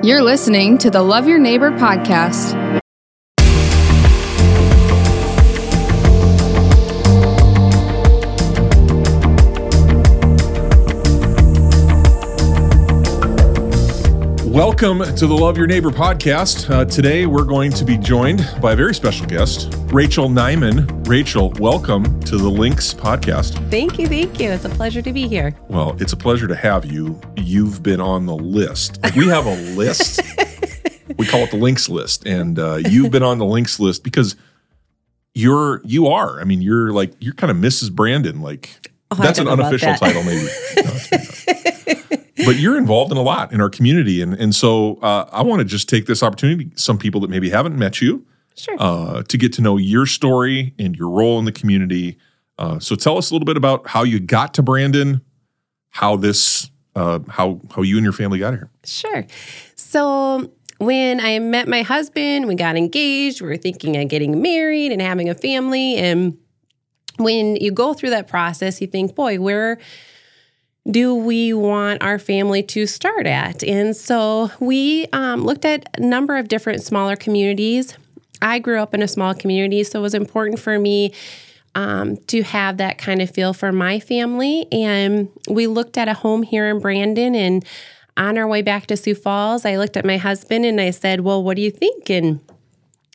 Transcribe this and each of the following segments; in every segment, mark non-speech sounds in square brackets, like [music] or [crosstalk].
You're listening to the Love Your Neighbor podcast. Welcome to the Love Your Neighbor podcast. Uh, today we're going to be joined by a very special guest, Rachael Neiman. Rachael, welcome to the Lynx podcast. Thank you, thank you. It's a pleasure to be here. Well, it's a pleasure to have you. You've been on the list. We have a [laughs] list. we call it the Lynx list, and uh, you've been on the Lynx list because you're you are. I mean, you're like you're kind of Mrs. Brandon. Like Oh, that's an don't know about unofficial that. title, maybe. [laughs] No, it's maybe not. But you're involved in a lot in our community, and and so uh, I want to just take this opportunity. Some people that maybe haven't met you, Sure. uh, to get to know your story and your role in the community. Uh, so tell us a little bit about how you got to Brandon, how this, uh, how how you and your family got here. Sure. So when I met my husband, we got engaged, we were thinking of getting married and having a family. And when you go through that process, you think, boy, where do we want our family to start at? And so we um, looked at a number of different smaller communities. I grew up in a small community, so it was important for me um, to have that kind of feel for my family. And we looked at a home here in Brandon. And on our way back to Sioux Falls, I looked at my husband and I said, Well, what do you think? And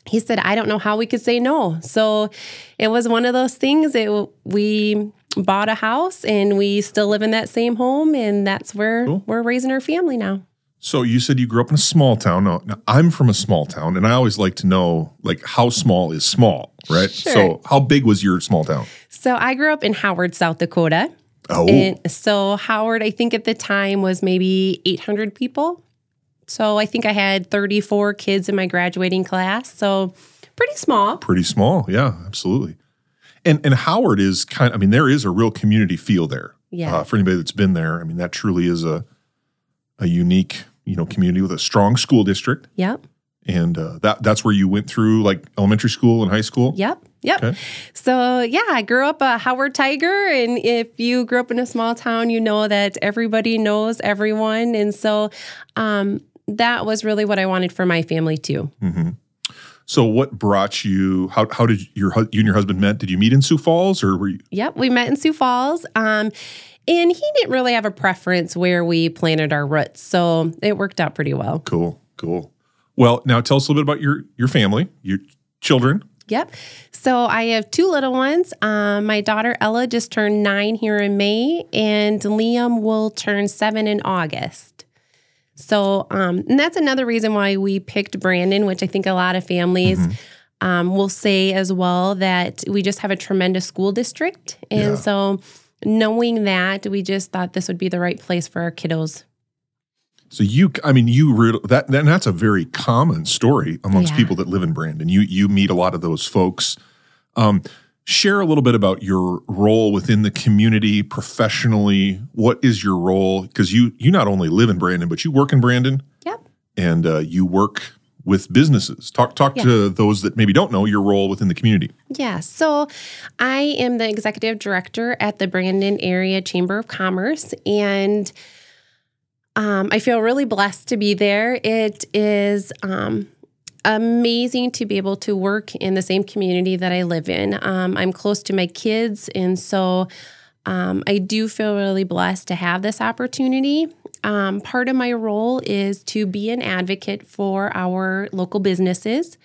he said, I don't know how we could say no. So it was one of those things. that we bought a house and we still live in that same home. And that's where Cool. we're raising our family now. So you said you grew up in a small town. Now, now, I'm from a small town, and I always like to know like how small is small, right? Sure. So how big was your small town? So I grew up in Howard, South Dakota. Oh, And so Howard, I think at the time was maybe 800 people. So I think I had 34 kids in my graduating class. So pretty small. pretty small. Yeah, absolutely. And and Howard is kind. I mean, there is a real community feel there. Yeah. Uh, for anybody that's been there, I mean, that truly is a a unique you know community with a strong school district, Yep. and uh, that that's where you went through like elementary school and high school. Yep. Yep. Okay. So yeah, I grew up a Howard Tiger, and if you grew up in a small town, you know that everybody knows everyone, and so um, that was really what I wanted for my family too. hmm So, what brought you? How how did your you and your husband met? Did you meet in Sioux Falls, or were you? Yep, we met in Sioux Falls. Um, and he didn't really have a preference where we planted our roots. So it worked out pretty well. Cool, cool. Well, now tell us a little bit about your your family, your children. Yep. So I have two little ones. Um, my daughter Ella just turned nine here in May, and Liam will turn seven in August. So, um, and that's another reason why we picked Brandon, which I think a lot of families um, will say as well that we just have a tremendous school district. And Yeah. so, knowing that, we just thought this would be the right place for our kiddos. So you, I mean, you re- that, that that's a very common story amongst Yeah. people that live in Brandon. You you meet a lot of those folks. Um, share a little bit about your role within the community professionally. What is your role? Because you you not only live in Brandon, but you work in Brandon Yep. and uh, you work with businesses. Talk talk to those that maybe don't know your role within the community. Yeah, so I am the executive director at the Brandon Area Chamber of Commerce, and um, I feel really blessed to be there. It is um, amazing to be able to work in the same community that I live in. Um, I'm close to my kids, and so um, I do feel really blessed to have this opportunity. Um, part of my role is to be an advocate for our local businesses,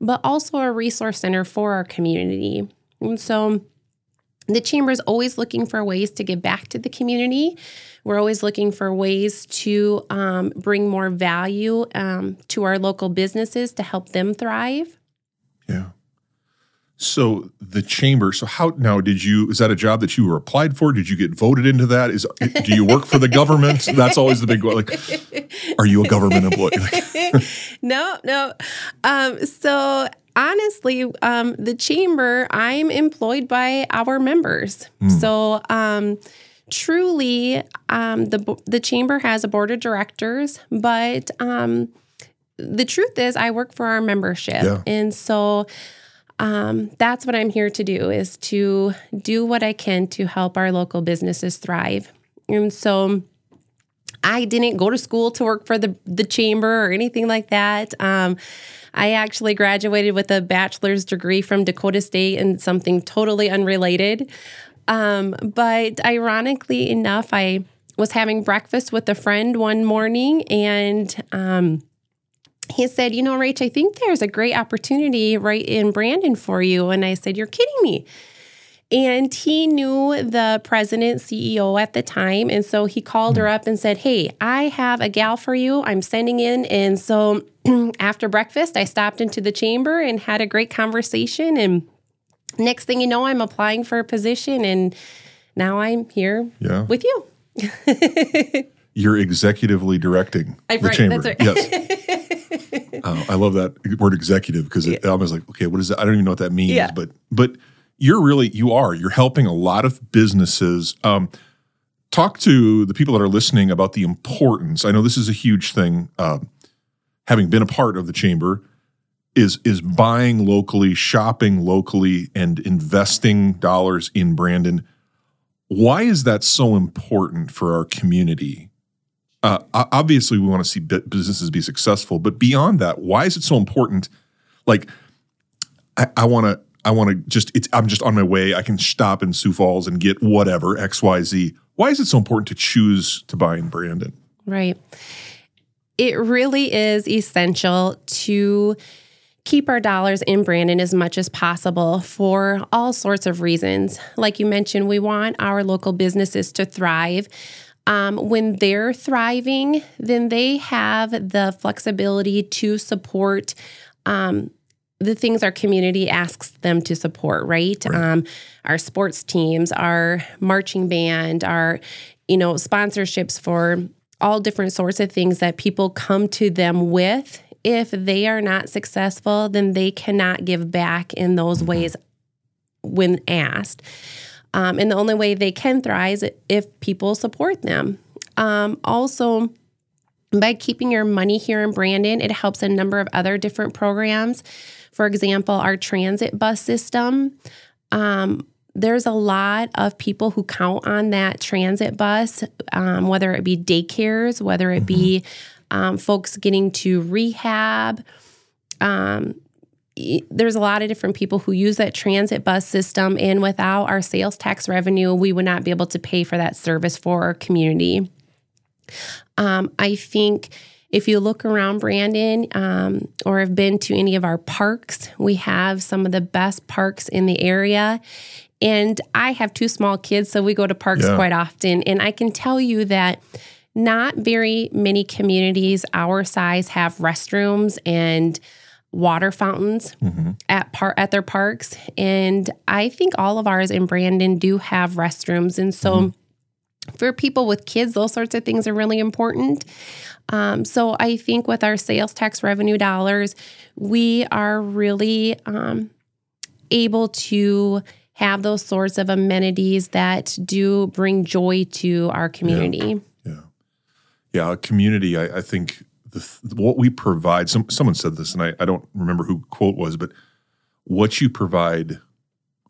but also a resource center for our community. And so the chamber is always looking for ways to give back to the community. We're always looking for ways to um, bring more value um, to our local businesses to help them thrive. Yeah. So the chamber. So how now did you? Is that a job that you were applied for? Did you get voted into that? Is do you work for the government? [laughs] That's always the big one. Like, are you a government employee? Like, [laughs] no, no. Um, so honestly, um, the chamber, I'm employed by our members. So um, truly, um, the the chamber has a board of directors, but um, the truth is, I work for our membership, Yeah. and so. Um, that's what I'm here to do is to do what I can to help our local businesses thrive. And so I didn't go to school to work for the the chamber or anything like that. Um, I actually graduated with a bachelor's degree from Dakota State in something totally unrelated. Um, but ironically enough, I was having breakfast with a friend one morning and um, he said, You know, Rach, I think there's a great opportunity right in Brandon for you. And I said, You're kidding me. And he knew the president, CEO at the time. And so he called her up and said, Hey, I have a gal for you. I'm sending in. And so [clears throat] after breakfast, I stopped into the chamber and had a great conversation. And next thing you know, I'm applying for a position. And now I'm here Yeah. with you. [laughs] You're executively directing I- the right, chamber. that's right. Yes. [laughs] Uh, I love that word executive because it, I was like, okay, what is that? I don't even know what that means. Yeah. But but you're really you are you're helping a lot of businesses. Um, talk to the people that are listening about the importance. I know this is a huge thing. Um, having been a part of the chamber, is is buying locally, shopping locally, and investing dollars in Brandon. Why is that so important for our community? Uh, obviously, we want to see businesses be successful, but beyond that, why is it so important? Like, I, I want to, I want to just, it's, I'm just on my way. I can stop in Sioux Falls and get whatever X, Y, Z. Why is it so important to choose to buy in Brandon? Right. It really is essential to keep our dollars in Brandon as much as possible for all sorts of reasons. Like you mentioned, we want our local businesses to thrive. Um, when they're thriving, then they have the flexibility to support um, the things our community asks them to support, right? Um, our sports teams, our marching band, our you know sponsorships for all different sorts of things that people come to them with. If they are not successful, then they cannot give back in those ways when asked. Um, and the only way they can thrive is if people support them. Um, also, by keeping your money here in Brandon, it helps a number of other different programs. For example, our transit bus system. Um, there's a lot of people who count on that transit bus, um, whether it be daycares, whether it be um, folks getting to rehab. Um, there's a lot of different people who use that transit bus system, and without our sales tax revenue, we would not be able to pay for that service for our community. Um, I think if you look around Brandon um, or have been to any of our parks, we have some of the best parks in the area. And I have two small kids, so we go to parks Yeah. quite often. And I can tell you that not very many communities our size have restrooms and water fountains at par- at their parks. And I think all of ours in Brandon do have restrooms. And so for people with kids, those sorts of things are really important. Um, so I think with our sales tax revenue dollars, we are really um, able to have those sorts of amenities that do bring joy to our community. Yeah. Yeah. A community, I, I think the, th- what we provide, some, someone said this, and I, I don't remember who quote was, but what you provide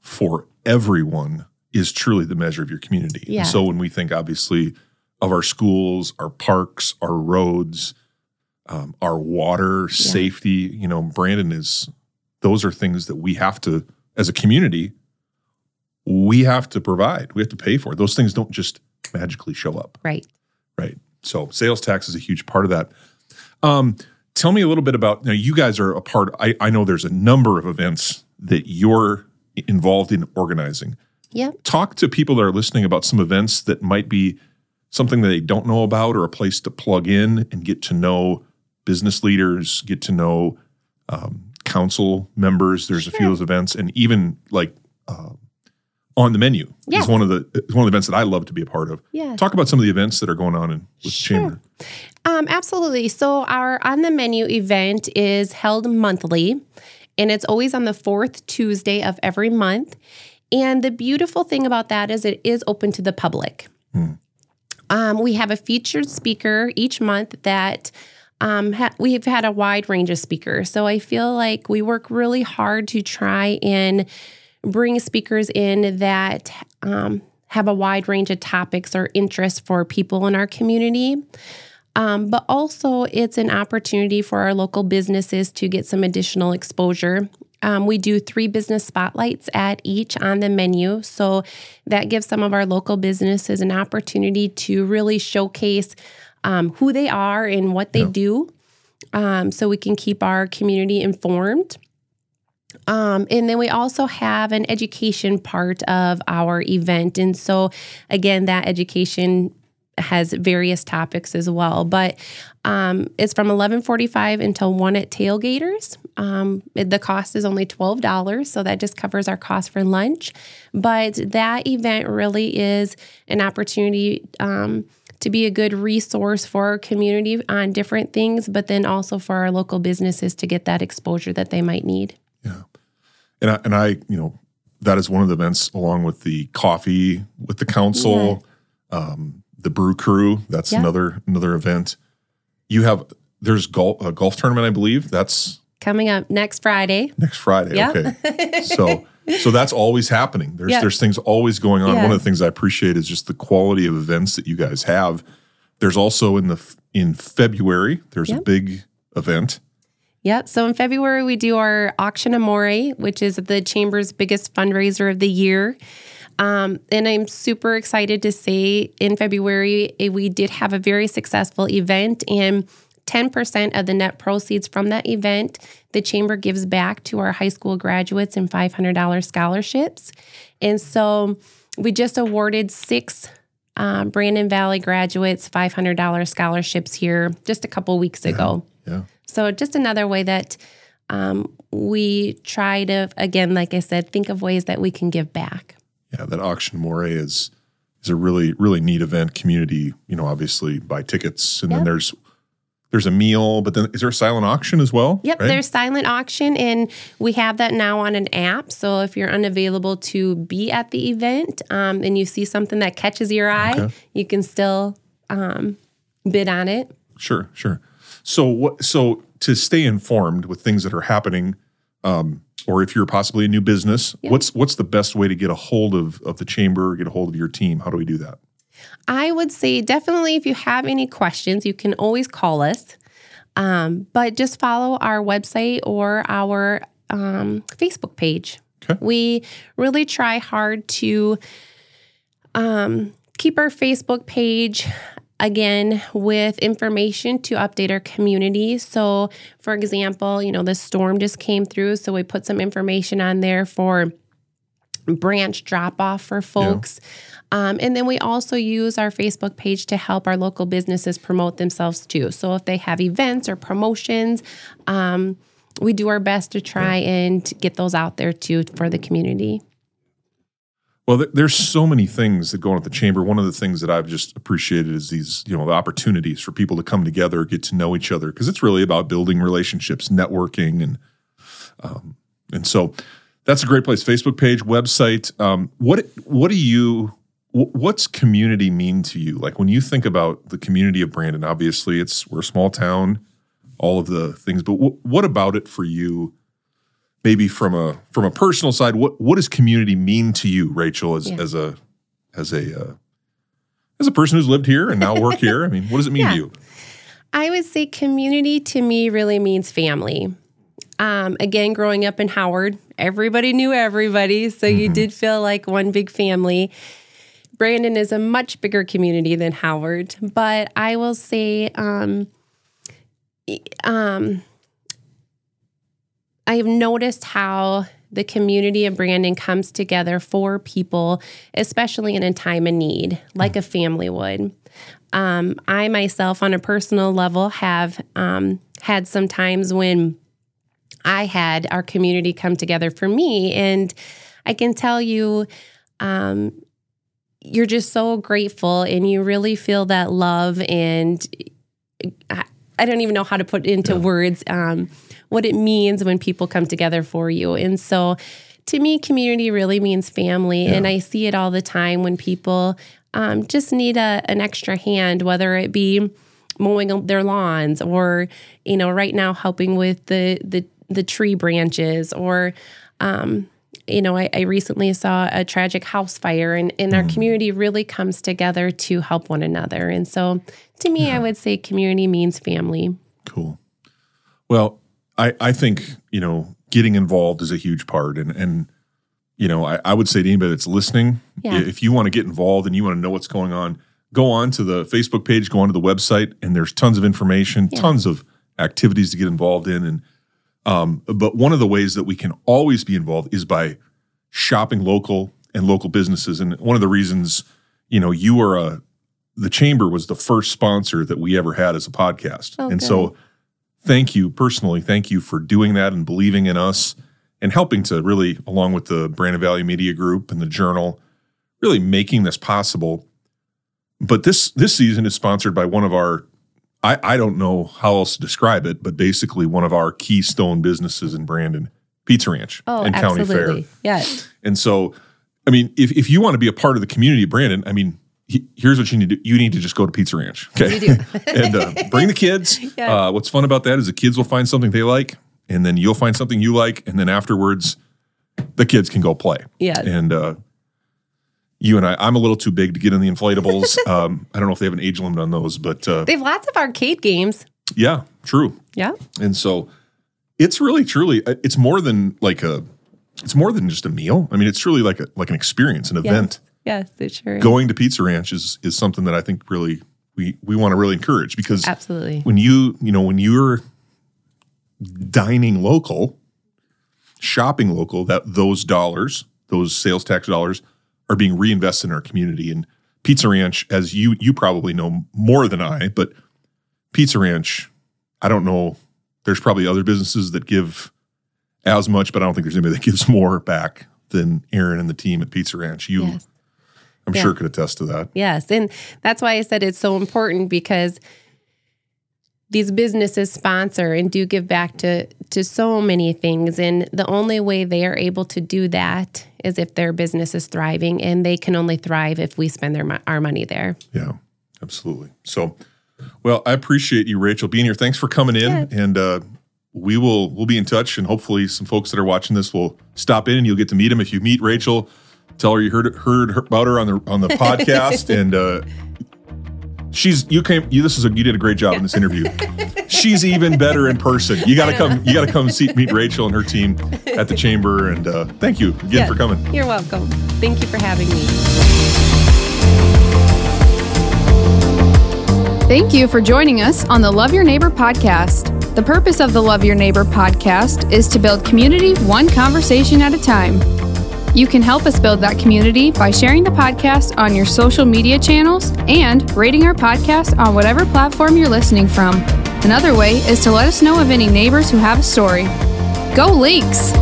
for everyone is truly the measure of your community. Yeah. And so when we think, obviously, of our schools, our parks, our roads, um, our water safety, you know, Brandon is, those are things that we have to, as a community, we have to provide. We have to pay for. Those things don't just magically show up. Right. Right. So sales tax is a huge part of that. Um, tell me a little bit about now. You guys are a part. I, I know there's a number of events that you're involved in organizing. Yeah. Talk to people that are listening about some events that might be something that they don't know about, or a place to plug in and get to know business leaders, get to know um, council members. There's a few of those events, and even like uh, on the menu Yes. is one of the is one of the events that I love to be a part of. Yeah. Talk about some of the events that are going on in with Sure. the chamber. Um, absolutely. So our on the menu event is held monthly, and it's always on the fourth Tuesday of every month. And the beautiful thing about that is it is open to the public. Um, we have a featured speaker each month that um, ha- we've had a wide range of speakers. So I feel like we work really hard to try and bring speakers in that um, have a wide range of topics or interests for people in our community. Um, but also, it's an opportunity for our local businesses to get some additional exposure. Um, we do three business spotlights at each on the menu. So that gives some of our local businesses an opportunity to really showcase um, who they are and what they yeah. do um, so we can keep our community informed. Um, and then we also have an education part of our event. And so, again, that education has various topics as well. But um, it's from 11:45 until one at Tailgaters. Um, the cost is only twelve dollars, so that just covers our cost for lunch. But that event really is an opportunity. Um, to be a good resource for our community on different things, but then also for our local businesses to get that exposure that they might need. Yeah. And I, and I, you know, that is one of the events along with the coffee with the council, yeah. um, the brew crew. That's yeah. another another event. You have there's golf a golf tournament, I believe. That's coming up next Friday. Next Friday. Okay. [laughs] so so that's always happening. There's there's things always going on. Yeah. One of the things I appreciate is just the quality of events that you guys have. There's also in the in February there's yep. a big event. Yep. So in February we do our auction amore, which is the chamber's biggest fundraiser of the year. Um, and I'm super excited to say in February eh, we did have a very successful event and 10% of the net proceeds from that event, the Chamber gives back to our high school graduates in $500 scholarships. And so we just awarded six um, Brandon Valley graduates $500 scholarships here just a couple weeks ago. Yeah. yeah. So just another way that um, we try to, again, like I said, think of ways that we can give back. Yeah, that auction more is is a really really neat event. Community, you know, obviously buy tickets, and yep. then there's there's a meal, but then is there a silent auction as well? Yep, right? there's silent auction, and we have that now on an app. So if you're unavailable to be at the event um, and you see something that catches your eye, okay. you can still um, bid on it. Sure, sure. So what? So to stay informed with things that are happening, um, or if you're possibly a new business, yep. what's what's the best way to get a hold of of the chamber, get a hold of your team? How do we do that? I would say definitely if you have any questions, you can always call us. Um, but just follow our website or our um, Facebook page. Okay. We really try hard to um, keep our Facebook page again with information to update our community. So, for example, you know, the storm just came through, so we put some information on there for branch drop off for folks. Yeah. Um, and then we also use our Facebook page to help our local businesses promote themselves too. So if they have events or promotions, um, we do our best to try and get those out there too for the community. Well, there's so many things that go on at the chamber. One of the things that I've just appreciated is these, you know, the opportunities for people to come together, get to know each other, because it's really about building relationships, networking, and um, and so that's a great place. Facebook page, website. Um, what what do you what's community mean to you? Like when you think about the community of Brandon, obviously it's we're a small town, all of the things, but w- what about it for you? Maybe from a from a personal side, what what does community mean to you, Rachael, as yeah. as a as a uh, as a person who's lived here and now work here? I mean, what does it mean [laughs] yeah. to you? I would say community to me really means family. Um, again, growing up in Howard, everybody knew everybody, so mm-hmm. you did feel like one big family. Brandon is a much bigger community than Howard, but I will say, um, um, I have noticed how the community of Brandon comes together for people, especially in a time of need, like a family would. Um, I myself, on a personal level, have um, had some times when I had our community come together for me, and I can tell you, um, you're just so grateful and you really feel that love and I, I don't even know how to put into yeah. words um, what it means when people come together for you. And so to me, community really means family. Yeah. And I see it all the time when people um, just need a, an extra hand, whether it be mowing their lawns or, you know, right now helping with the, the, the tree branches or, um, you know, I, I recently saw a tragic house fire, and, and our community really comes together to help one another. And so, to me, I would say community means family. Cool. Well, I, I think, you know, getting involved is a huge part. And, and you know, I, I would say to anybody that's listening, Yeah. if you want to get involved and you want to know what's going on, go on to the Facebook page, go on to the website, and there's tons of information, Yeah. tons of activities to get involved in. And, um, but one of the ways that we can always be involved is by shopping local and local businesses. And one of the reasons, you know, you are a, the chamber was the first sponsor that we ever had as a podcast. Oh, and good. so thank you personally. Thank you for doing that and believing in us and helping to really, along with the Brandon Valley Media Group and the Journal, really making this possible. But this this season is sponsored by one of our I, I don't know how else to describe it, but basically one of our keystone businesses in Brandon, Pizza Ranch Oh, and County. Fair. Yes. And so, I mean, if, if you want to be a part of the community of Brandon, I mean, he, here's what you need to do. You need to just go to Pizza Ranch. Okay. [laughs] And uh, bring the kids. [laughs] Yeah. Uh, what's fun about that is the kids will find something they like, and then you'll find something you like, and then afterwards, the kids can go play. Yes. And uh, you and I, I'm a little too big to get in the inflatables. [laughs] um, I don't know if they have an age limit on those, but uh, They have lots of arcade games. yeah, true. Yeah. And so it's really truly uh, it's more than like a it's more than just a meal. I mean, it's truly like a like an experience, an event. Yes, it sure is. Going to Pizza Ranch is is something that I think really we we want to really encourage because Absolutely. when you you know when you're dining local, shopping local, that those dollars, those sales tax dollars, are being reinvested in our community. And Pizza Ranch, as you you probably know more than I, but Pizza Ranch, I don't know. There's probably other businesses that give as much, but I don't think there's anybody that gives more back than Aaron and the team at Pizza Ranch. You, Yes. I'm Yeah. sure, could attest to that. Yes. And that's why I said it's so important because these businesses sponsor and do give back to to so many things and the only way they are able to do that is if their business is thriving and they can only thrive if we spend their our money there. Yeah, absolutely. So, well, I appreciate you, Rachael, being here. Thanks for coming in, Yes. and uh, we will we'll be in touch, and hopefully, some folks that are watching this will stop in, and you'll get to meet them. If you meet Rachael, tell her you heard heard her, about her on the on the podcast, [laughs] and uh, she's you came you this is a you did a great job in this interview. she's even better in person. You got to come. You got to come see meet Rachael and her team at the chamber, and uh, thank you again Yes. for coming. You're welcome. Thank you for having me. Thank you for joining us on the Love Your Neighbor podcast. The purpose of the Love Your Neighbor podcast is to build community one conversation at a time. You can help us build that community by sharing the podcast on your social media channels and rating our podcast on whatever platform you're listening from. Another way is to let us know of any neighbors who have a story. Go Lynx!